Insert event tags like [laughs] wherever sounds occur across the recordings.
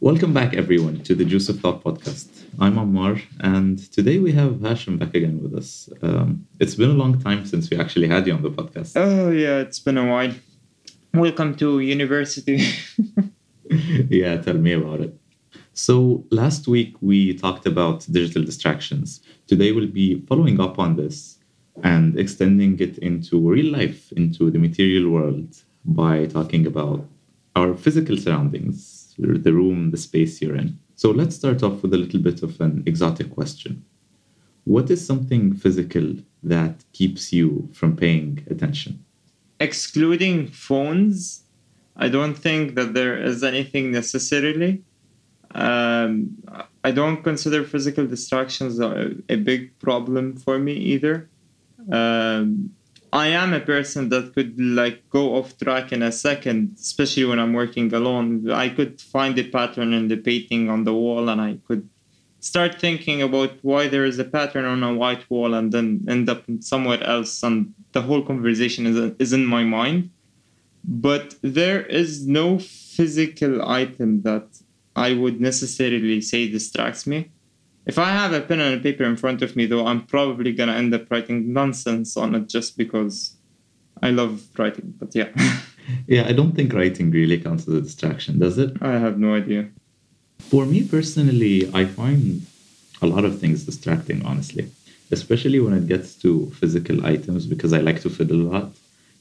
Welcome back, everyone, to the Juice of Thought podcast. I'm Ammar, and today we have Hachem back again with us. Um, it's been a long time since we actually had you on the podcast. Oh, yeah, it's been a while. Welcome to university. [laughs] yeah, tell me about it. So, last week we talked about digital distractions. Today we'll be following up on this and extending it into real life, into the material world, by talking about our physical surroundings, the room, the space you're in. So let's start off with a little bit of an exotic question. What is something physical that keeps you from paying attention? Excluding phones, I don't think that there is anything necessarily. Um, I don't consider physical distractions a, a big problem for me either. Um, I am a person that could like go off track in a second, especially when I'm working alone. I could find a pattern in the painting on the wall and I could start thinking about why there is a pattern on a white wall and then end up somewhere else and the whole conversation is, is in my mind. But there is no physical item that I would necessarily say distracts me. If I have a pen and a paper in front of me, though, I'm probably gonna end up writing nonsense on it just because I love writing. But yeah. [laughs] yeah, I don't think writing really counts as a distraction, does it? I have no idea. For me personally, I find a lot of things distracting, honestly, especially when it gets to physical items because I like to fiddle a lot.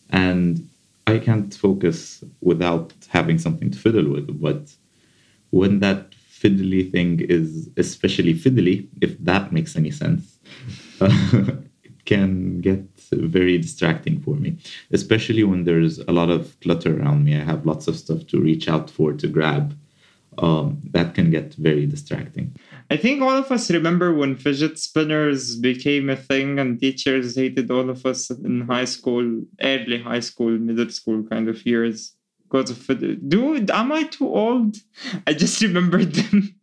And I can't focus without having something to fiddle with. But when that fiddly thing is especially fiddly, if that makes any sense. [laughs] it can get very distracting for me, especially when there's a lot of clutter around me. I have lots of stuff to reach out for, to grab. Um, that can get very distracting. I think all of us remember when fidget spinners became a thing and teachers hated all of us in high school, early high school, middle school kind of years because of dude am i too old? I just remembered them.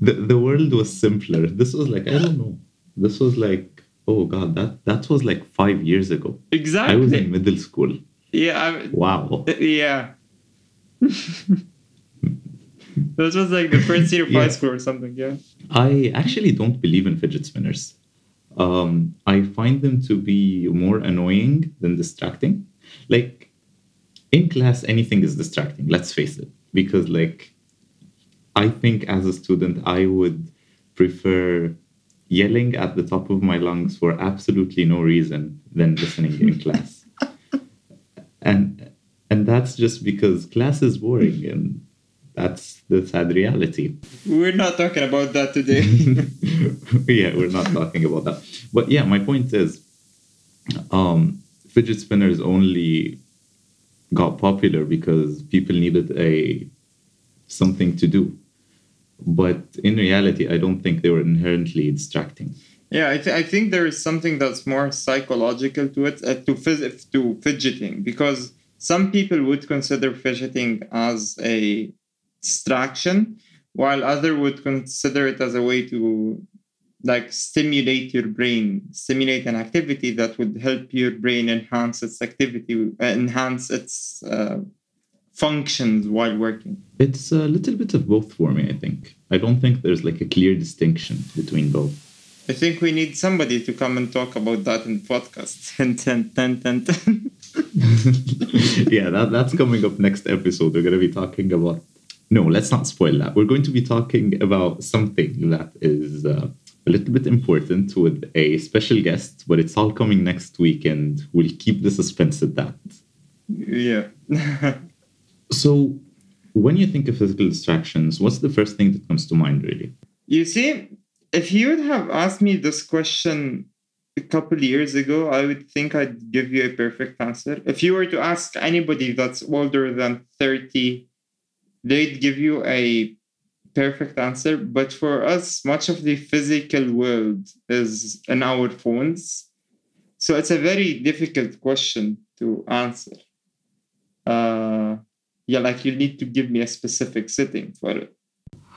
The, the world was simpler. This was like i don't know. This was like oh god that that was like five years ago. Exactly i was in middle school. Yeah I, wow. Yeah. [laughs] This was like the first year of yeah. high school or something yeah. I actually don't believe in fidget spinners. Um, i find them to be more annoying than distracting. Like in class anything is distracting let's face it. Because like i think as a student i would prefer yelling at the top of my lungs for absolutely no reason than listening in class. [laughs] And and that's just because class is boring and that's the sad reality. We're not talking about that today. [laughs] Yeah we're not talking about that. But yeah my point is um fidget spinners only got popular because people needed a something to do. But in reality, I don't think they were inherently distracting. Yeah, I, th- I think there is something that's more psychological to it, uh, to, phys- to fidgeting, because some people would consider fidgeting as a distraction, while other would consider it as a way to like stimulate your brain stimulate an activity that would help your brain enhance its activity enhance its uh, functions while working. It's a little bit of both for me i think. I don't think there's like a clear distinction between both. I think we need somebody to come and talk about that in podcast [laughs] [laughs] yeah that, that's coming up next episode. We're going to be talking about no let's not spoil that. We're going to be talking about something that is uh, a little bit important with a special guest, but it's all coming next week and we'll keep the suspense at that. Yeah. [laughs] so, when you think of physical distractions, what's the first thing that comes to mind, really? You see, if you would have asked me this question a couple years ago, I would think I'd give you a perfect answer. If you were to ask anybody that's older than 30, they'd give you a perfect answer, but for us, much of the physical world is in our phones. So it's a very difficult question to answer. Uh, yeah, like you need to give me a specific setting for it.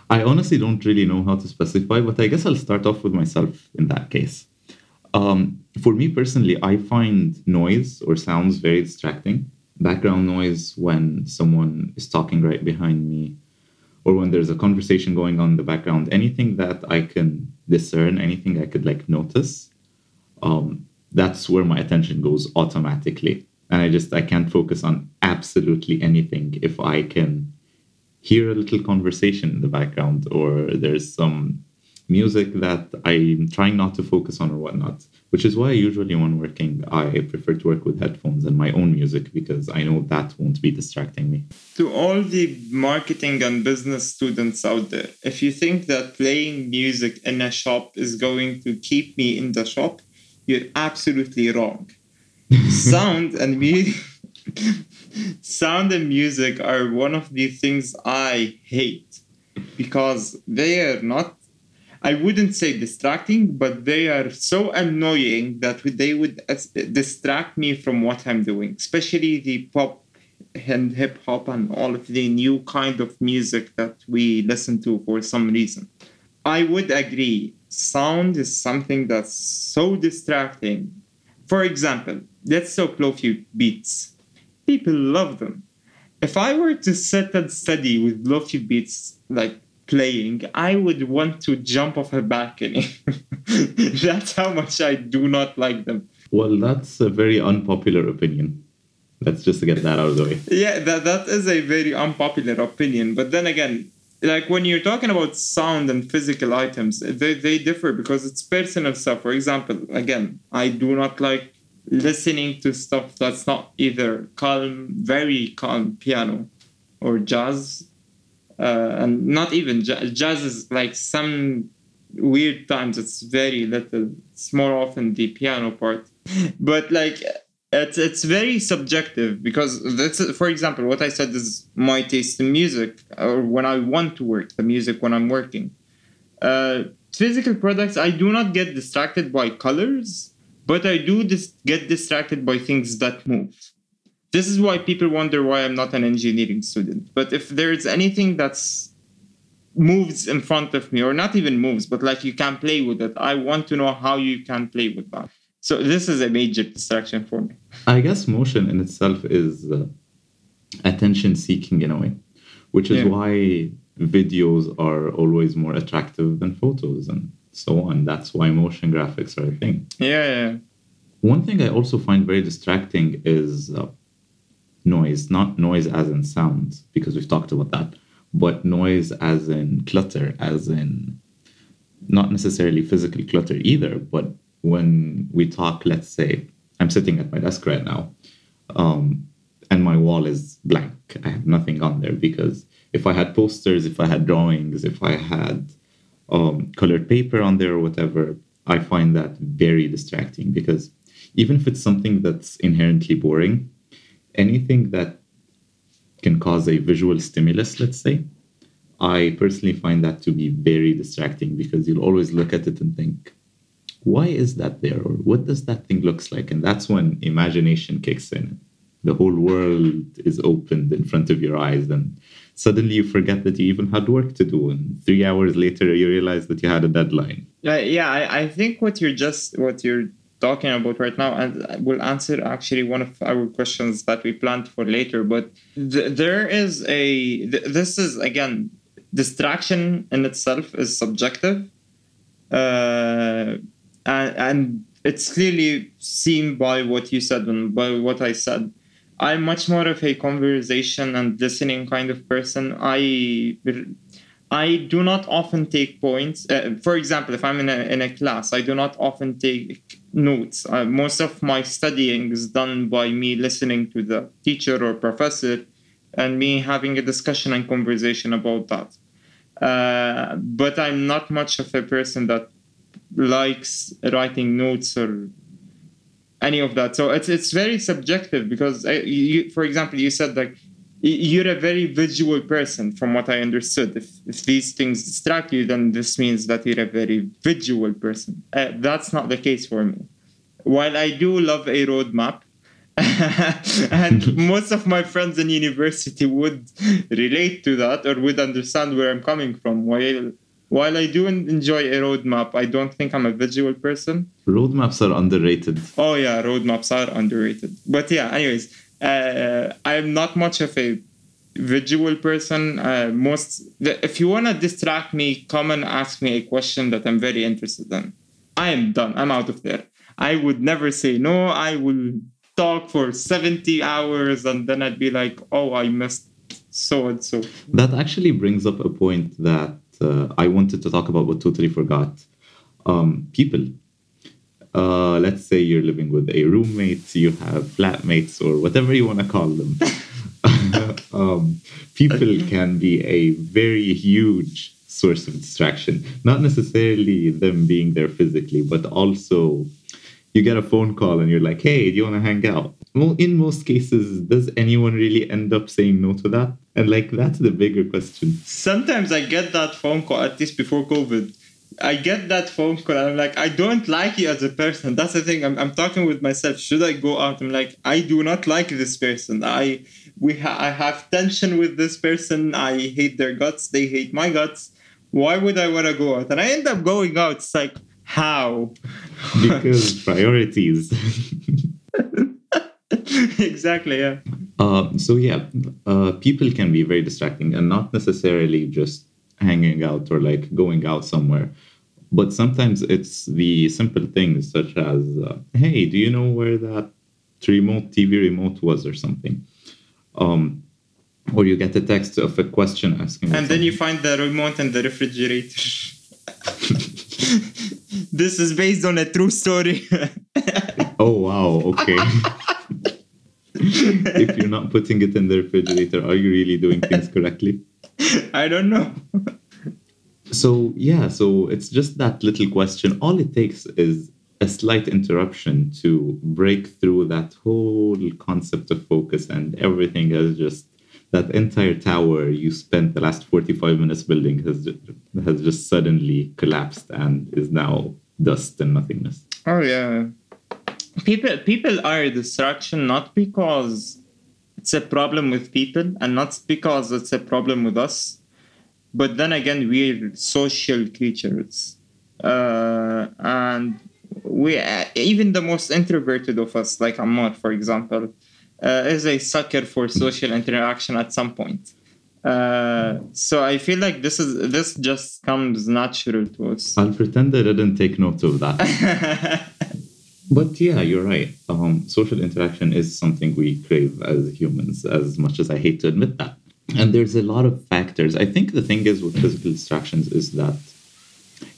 I honestly don't really know how to specify, but I guess I'll start off with myself in that case. Um, for me personally, I find noise or sounds very distracting. Background noise when someone is talking right behind me, or when there's a conversation going on in the background, anything that I can discern, anything I could like notice, um, that's where my attention goes automatically. And I just I can't focus on absolutely anything if I can hear a little conversation in the background or there's some music that I'm trying not to focus on or whatnot. Which is why usually when working, I prefer to work with headphones and my own music because I know that won't be distracting me. To all the marketing and business students out there, if you think that playing music in a shop is going to keep me in the shop, you're absolutely wrong. [laughs] Sound and music. Sound and music are one of the things I hate because they are not I wouldn't say distracting, but they are so annoying that they would uh, distract me from what I'm doing, especially the pop and hip hop and all of the new kind of music that we listen to for some reason. I would agree, sound is something that's so distracting. For example, let's talk lo-fi beats. People love them. If I were to sit and study with lo-fi beats, like playing, I would want to jump off a balcony. [laughs] that's how much I do not like them. Well, that's a very unpopular opinion. Let's just get that out of the way. Yeah, that, that is a very unpopular opinion. But then again, like when you're talking about sound and physical items, they, they differ because it's personal stuff. For example, again, I do not like listening to stuff that's not either calm, very calm piano or jazz uh, and not even jazz is like some weird times it's very little it's more often the piano part. [laughs] But like it's it's very subjective because that's for example what i said is my taste in music or when i want to work the music when i'm working. Uh, physical products i do not get distracted by colors but i do dis- get distracted by things that move this is why people wonder why I'm not an engineering student. But if there's anything that's moves in front of me, or not even moves, but like you can play with it, I want to know how you can play with that. So this is a major distraction for me. I guess motion in itself is uh, attention seeking in a way, which is yeah. why videos are always more attractive than photos and so on. That's why motion graphics are a thing. Yeah. yeah. One thing I also find very distracting is uh, noise, not noise as in sounds, because we've talked about that, but noise as in clutter, as in not necessarily physical clutter either, but when we talk, let's say I'm sitting at my desk right now, um, and my wall is blank. I have nothing on there because if I had posters, if I had drawings, if I had um, colored paper on there or whatever, I find that very distracting because even if it's something that's inherently boring, anything that can cause a visual stimulus, let's say, I personally find that to be very distracting because you'll always look at it and think, why is that there? Or what does that thing looks like? And that's when imagination kicks in. The whole world is opened in front of your eyes, and suddenly you forget that you even had work to do. And three hours later, you realize that you had a deadline. Uh, yeah, I, I think what you're just what you're talking about right now and will answer actually one of our questions that we planned for later but th- there is a th- this is again distraction in itself is subjective uh, and, and it's clearly seen by what you said and by what i said i'm much more of a conversation and listening kind of person i I do not often take points. Uh, for example, if I'm in a, in a class, I do not often take notes. Uh, most of my studying is done by me listening to the teacher or professor and me having a discussion and conversation about that. Uh, but I'm not much of a person that likes writing notes or any of that. So it's it's very subjective because, I, you, for example, you said like you're a very visual person from what i understood. If, if these things distract you then this means that you're a very visual person. Uh, that's not the case for me. While i do love a roadmap [laughs] and most of my friends in university would relate to that or would understand where i'm coming from. While while i do enjoy a roadmap i don't think i'm a visual person. Roadmaps are underrated. Oh yeah roadmaps are underrated. But yeah anyways uh, I'm not much of a visual person. Uh, most if you wanna distract me, come and ask me a question that I'm very interested in. I am done. I'm out of there. I would never say no. I will talk for 70 hours and then I'd be like, oh, I missed so and so. That actually brings up a point that uh, I wanted to talk about but totally forgot. Um, people. Uh, let's say you're living with a roommate, you have flatmates, or whatever you want to call them. [laughs] [laughs] um, people can be a very huge source of distraction. Not necessarily them being there physically, but also you get a phone call and you're like, hey, do you want to hang out? Well, in most cases, does anyone really end up saying no to that? And like, that's the bigger question. Sometimes I get that phone call, at least before COVID. I get that phone call and I'm like, I don't like you as a person. That's the thing. I'm, I'm talking with myself. Should I go out? I'm like, I do not like this person. I we ha- I have tension with this person. I hate their guts. They hate my guts. Why would I want to go out? And I end up going out. It's like, how? [laughs] Because priorities. [laughs] exactly, yeah. Uh, so, yeah, uh, people can be very distracting and not necessarily just hanging out or like going out somewhere. But sometimes it's the simple things such as, uh, hey, do you know where that remote TV remote was or something? Um, or you get a text of a question asking. And then you find the remote in the refrigerator. [laughs] this is based on a true story. [laughs] oh wow! Okay. [laughs] if you're not putting it in the refrigerator, are you really doing things correctly? I don't know. So yeah, so it's just that little question. All it takes is a slight interruption to break through that whole concept of focus, and everything has just that entire tower you spent the last 45 minutes building has has just suddenly collapsed and is now dust and nothingness. Oh yeah. People people are a distraction not because it's a problem with people and not because it's a problem with us. But then again, we're social creatures. Uh, and we even the most introverted of us, like Ammar, for example, uh, is a sucker for social interaction at some point. Uh, so I feel like this is this just comes natural to us. I'll pretend I didn't take note of that. [laughs] but yeah, you're right. Um, social interaction is something we crave as humans, as much as I hate to admit that. And there's a lot of factors. I think the thing is with physical distractions is that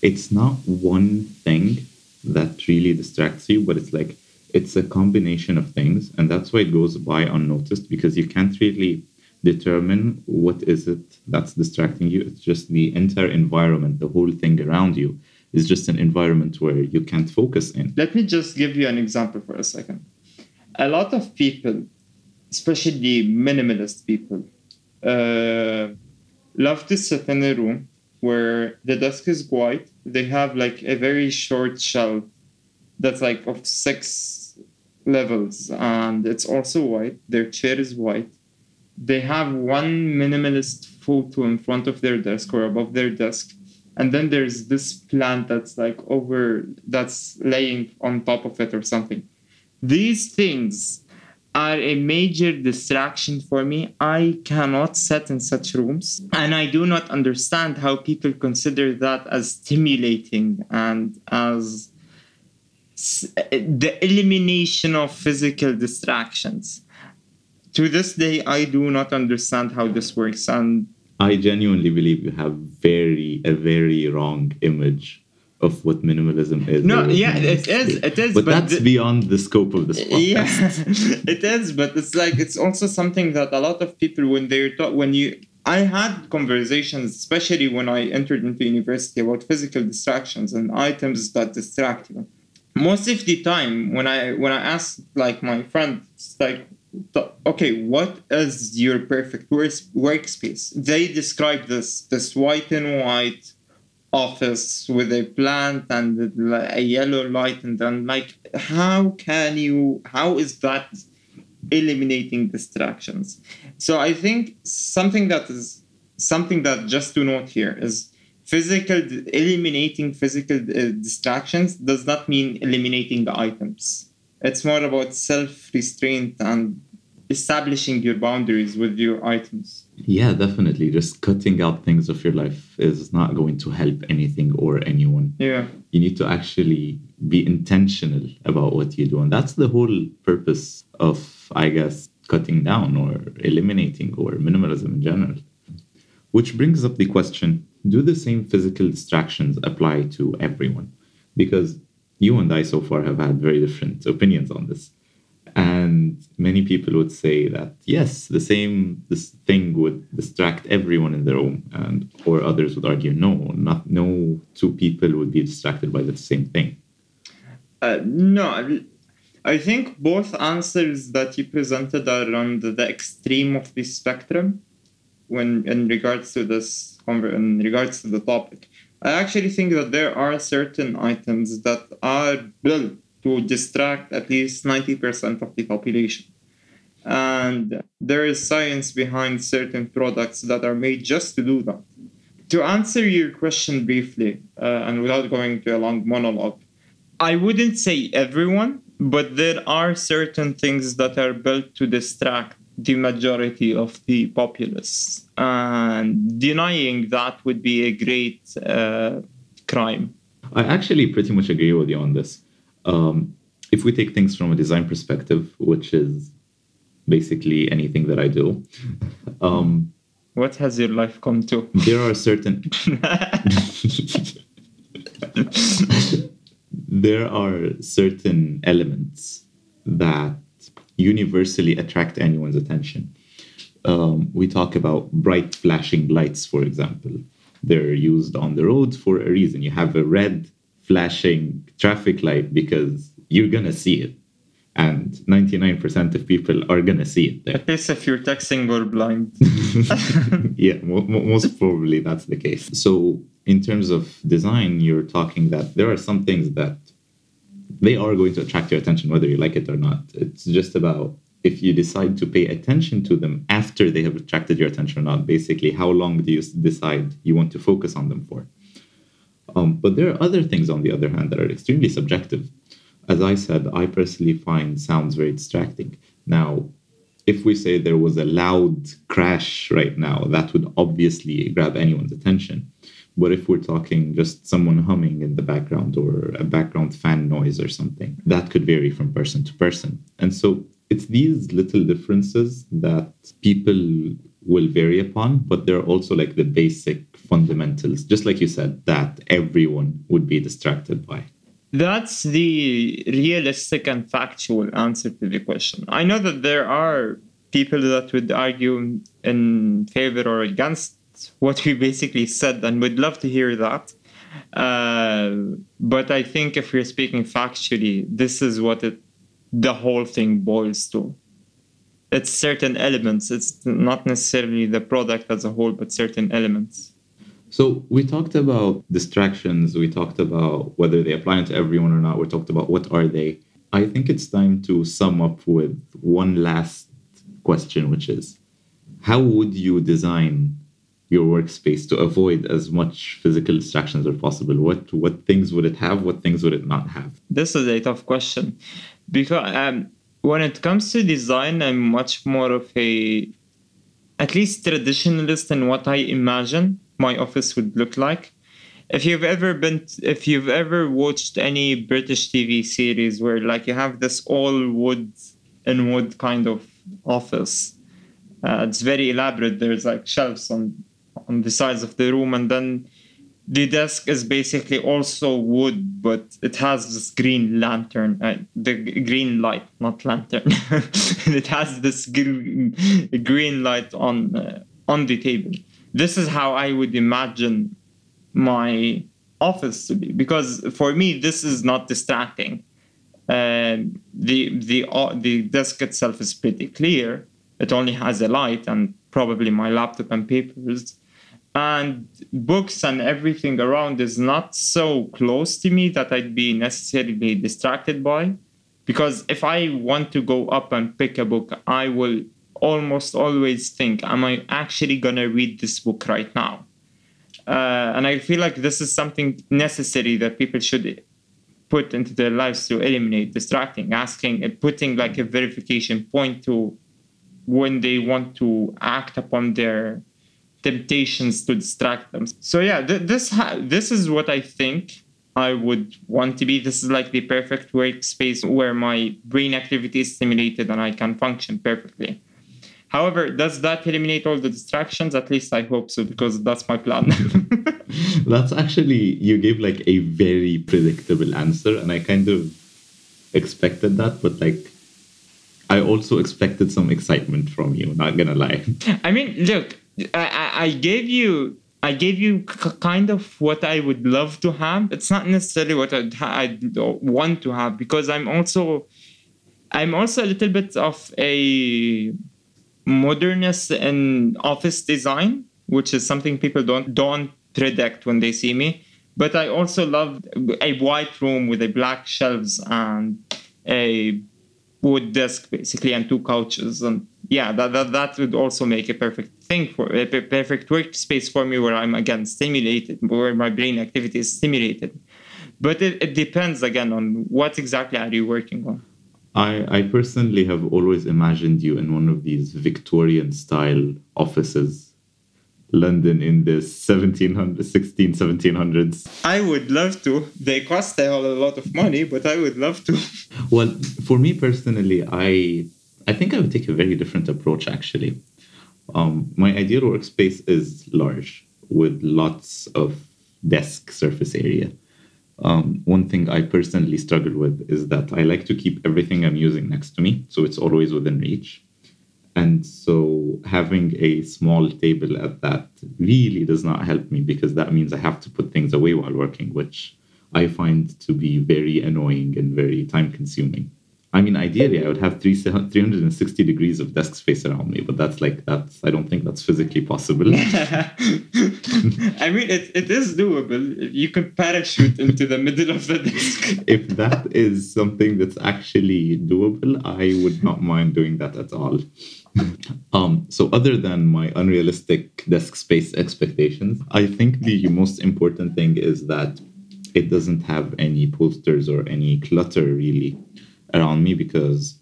it's not one thing that really distracts you, but it's like it's a combination of things. And that's why it goes by unnoticed because you can't really determine what is it that's distracting you. It's just the entire environment the whole thing around you is just an environment where you can't focus in. Let me just give you an example for a second. A lot of people especially the minimalist people uh, love to sit in a room where the desk is white. They have like a very short shelf that's like of six levels and it's also white. Their chair is white. They have one minimalist photo in front of their desk or above their desk and then there's this plant that's like over that's laying on top of it or something. These things are a major distraction for me i cannot sit in such rooms and i do not understand how people consider that as stimulating and as the elimination of physical distractions. To this day, I do not understand how this works, and I genuinely believe you have very a very wrong image of what minimalism is. No, yeah, it is. It is. But, but that's the, beyond the scope of this podcast. Yeah, [laughs] it is. But it's like it's also something that a lot of people, when they're taught, when you, I had conversations, especially when I entered into university, about physical distractions and items that distract you most of the time when i when i ask like my friends like okay what is your perfect workspace they describe this this white and white office with a plant and a yellow light and then like how can you how is that eliminating distractions? So i think something that is something that just to note here is physical eliminating physical uh, distractions does not mean eliminating the items. It's more about self restraint and establishing your boundaries with your items Yeah, definitely. Just cutting out things of your life is not going to help anything or anyone. Yeah. You need to actually be intentional about what you do. And that's the whole purpose of, I guess, cutting down or eliminating or minimalism in general. Which brings up the question do the same physical distractions apply to everyone? Because you and I so far have had very different opinions on this. And many people would say that yes, the same this thing would distract everyone in the room, and or others would argue no, not no two people would be distracted by the same thing. Uh, no, I think both answers that you presented are on the, the extreme of the spectrum when in regards to this in regards to the topic. I actually think that there are certain items that are built to distract at least 90% of the population. And there is science behind certain products that are made just to do that. To answer your question briefly, uh, and without going to a long monologue, I wouldn't say everyone, but there are certain things that are built to distract the majority of the populace. And denying that would be a great uh, crime. I actually pretty much agree with you on this. Um, if we take things from a design perspective, which is basically anything that I do, um, what has your life come to? There are certain. [laughs] there are certain elements that universally attract anyone's attention. Um, we talk about bright flashing lights, for example. They're used on the road for a reason. You have a red flashing traffic light because you're gonna see it and 99% of people are gonna see it there. At least if you're texting or blind. [laughs] [laughs] yeah, most probably that's the case. So in terms of design, you're talking that there are some things that they are going to attract your attention whether you like it or not. It's just about if you decide to pay attention to them after they have attracted your attention or not. Basically, how long do you decide you want to focus on them for? Um, but there are other things, on the other hand, that are extremely subjective. As I said, I personally find sounds very distracting. Now, if we say there was a loud crash right now, that would obviously grab anyone's attention. But if we're talking just someone humming in the background or a background fan noise or something, that could vary from person to person. And so it's these little differences that people will vary upon, but they're also like the basic fundamentals, just like you said, that everyone would be distracted by. That's the realistic and factual answer to the question. I know that there are people that would argue in favor or against what we basically said, and we'd love to hear that. Uh, but I think if we're speaking factually, this is what it, the whole thing boils to it's certain elements. It's not necessarily the product as a whole, but certain elements. So we talked about distractions. We talked about whether they apply to everyone or not. We talked about what are they. I think it's time to sum up with one last question, which is how would you design your workspace to avoid as much physical distractions as possible? What what things would it have? What things would it not have? This is a tough question because um, when it comes to design, I'm much more of a, at least traditionalist in what I imagine my office would look like. If you've ever been, if you've ever watched any British TV series where like you have this all wood and wood kind of office, uh, it's very elaborate. There's like shelves on on the sides of the room, and then the desk is basically also wood, but it has this green lantern, uh, the green light, not lantern. [laughs] it has this green, green light on uh, on the table. This is how I would imagine my office to be, because for me this is not distracting. Uh, the the uh, the desk itself is pretty clear. It only has a light and probably my laptop and papers and books and everything around is not so close to me that I'd be necessarily distracted by. Because if I want to go up and pick a book, I will almost always think, Am I actually going to read this book right now? Uh, and I feel like this is something necessary that people should put into their lives to eliminate distracting, asking, and putting like a verification point to when they want to act upon their temptations to distract them. So yeah, th- this ha- this is what I think I would want to be. This is like the perfect workspace where my brain activity is stimulated and I can function perfectly. However, does that eliminate all the distractions? At least I hope so, because that's my plan. [laughs] that's actually, you gave like a very predictable answer, and I kind of expected that, but like, I also expected some excitement from you, not gonna lie. I mean, look, I, I gave you I gave you kind of what I would love to have. It's not necessarily what I'd, ha- I'd want to have because I'm also I'm also a little bit of a modernist in office design, which is something people don't don't predict when they see me. But I also love a white room with a black shelves and a wood desk basically and two couches and yeah that, that that would also make a perfect thing for a perfect workspace for me where i'm again stimulated where my brain activity is stimulated but it, it depends again on what exactly are you working on I, I personally have always imagined you in one of these Victorian style offices London in the 1700s, 16, 1700s. I would love to. They cost a lot of money, but I would love to. Well, for me personally, I I think I would take a very different approach actually. Um, my ideal workspace is large with lots of desk surface area. Um, one thing I personally struggle with is that I like to keep everything I'm using next to me, so it's always within reach. And so having a small table at that really does not help me because that means I have to put things away while working, which I find to be very annoying and very time consuming. I mean, ideally, I would have three, 360 degrees of desk space around me, but that's like, that's, I don't think that's physically possible. [laughs] I mean, it, it is doable. You could parachute into the middle of the desk. [laughs] if that is something that's actually doable, I would not mind doing that at all. um, so, other than my unrealistic desk space expectations, I think the most important thing is that it doesn't have any posters or any clutter really around me because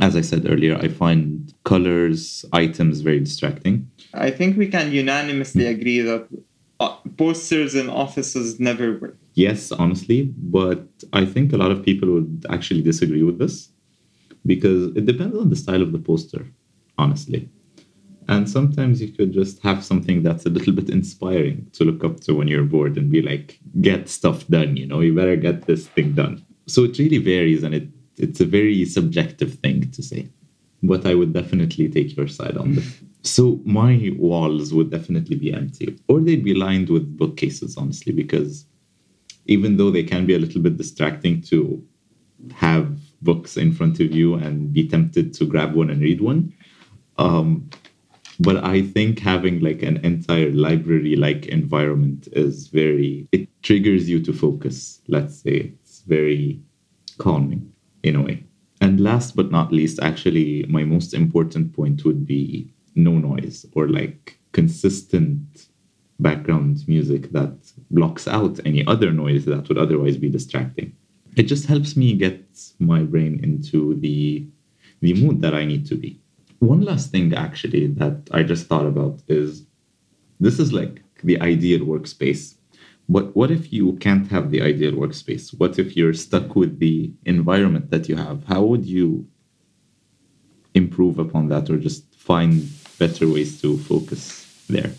as I said earlier, I find colors, items very distracting. I think we can unanimously agree that uh, posters in offices never work. Yes, honestly, but I think a lot of people would actually disagree with this because it depends on the style of the poster, honestly. And sometimes you could just have something that's a little bit inspiring to look up to when you're bored and be like, get stuff done, you know, you better get this thing done so it really varies and it it's a very subjective thing to say. But i would definitely take your side on this. So my walls would definitely be empty or they'd be lined with bookcases honestly because even though they can be a little bit distracting to have books in front of you and be tempted to grab one and read one um, but i think having like an entire library like environment is very it triggers you to focus let's say very calming in a way. And last but not least, actually, my most important point would be no noise or like consistent background music that blocks out any other noise that would otherwise be distracting. It just helps me get my brain into the the mood that I need to be. One last thing actually that I just thought about is this is like the ideal workspace but what if you can't have the ideal workspace? What if you're stuck with the environment that you have? How would you improve upon that or just find better ways to focus there?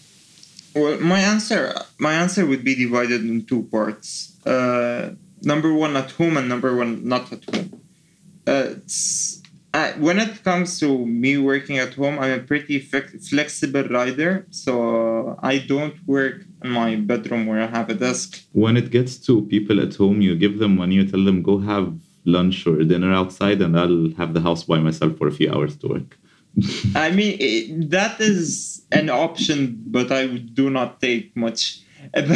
Well, my answer my answer would be divided in two parts. Uh, number one at home and number one not at home. Uh, uh, when it comes to me working at home, I'm a pretty flexible rider, so I don't work in my bedroom where I have a desk. When it gets to people at home, you give them money, you tell them go have lunch or dinner outside, and I'll have the house by myself for a few hours to work. [laughs] I mean, it, that is an option, but I do not take much. [laughs] But,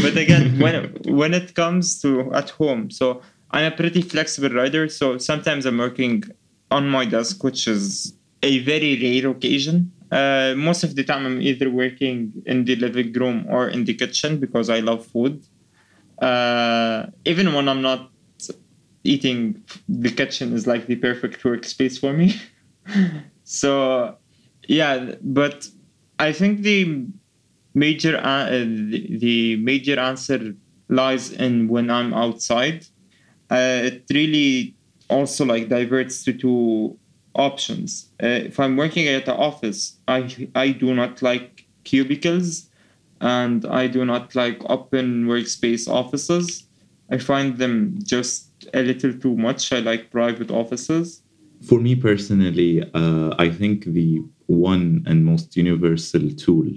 but again, when when it comes to at home, so I'm a pretty flexible rider. So sometimes I'm working on my desk, which is a very rare occasion. Uh, most of the time, I'm either working in the living room or in the kitchen because I love food. Uh, even when I'm not eating, the kitchen is like the perfect workspace for me. [laughs] So, yeah, but I think the major uh, the, the major answer lies in when I'm outside. Uh, it really also like diverts to two options. Uh, if I'm working at the office, I I do not like cubicles, and I do not like open workspace offices. I find them just a little too much. I like private offices. For me personally, uh, I think the one and most universal tool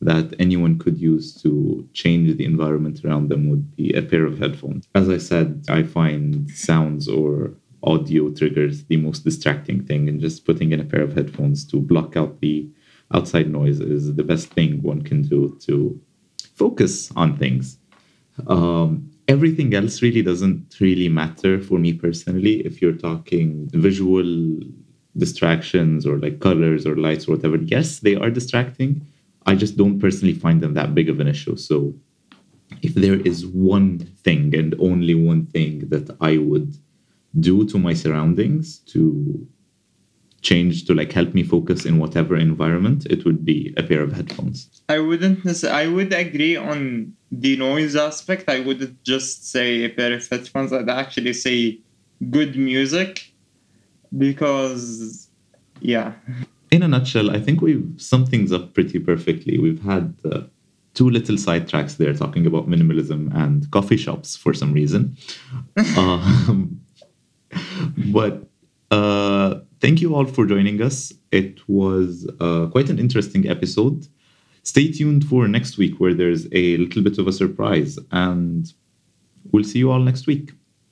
that anyone could use to change the environment around them would be a pair of headphones. As I said, I find sounds or audio triggers the most distracting thing, and just putting in a pair of headphones to block out the outside noise is the best thing one can do to focus on things. Um, everything else really doesn't really matter for me personally. If you're talking visual distractions or like colors or lights or whatever, yes, they are distracting I just don't personally find them that big of an issue. So if there is one thing and only one thing that I would do to my surroundings to change to like help me focus in whatever environment, it would be a pair of headphones. I wouldn't I would agree on the noise aspect. I wouldn't just say a pair of headphones. I'd actually say good music because, yeah [laughs] in a nutshell, I think we've summed things up pretty perfectly. We've had uh, two little sidetracks there talking about minimalism and coffee shops for some reason. [laughs] um, but uh, thank you all for joining us. It was uh, quite an interesting episode. Stay tuned for next week, where there's a little bit of a surprise, and we'll see you all next week.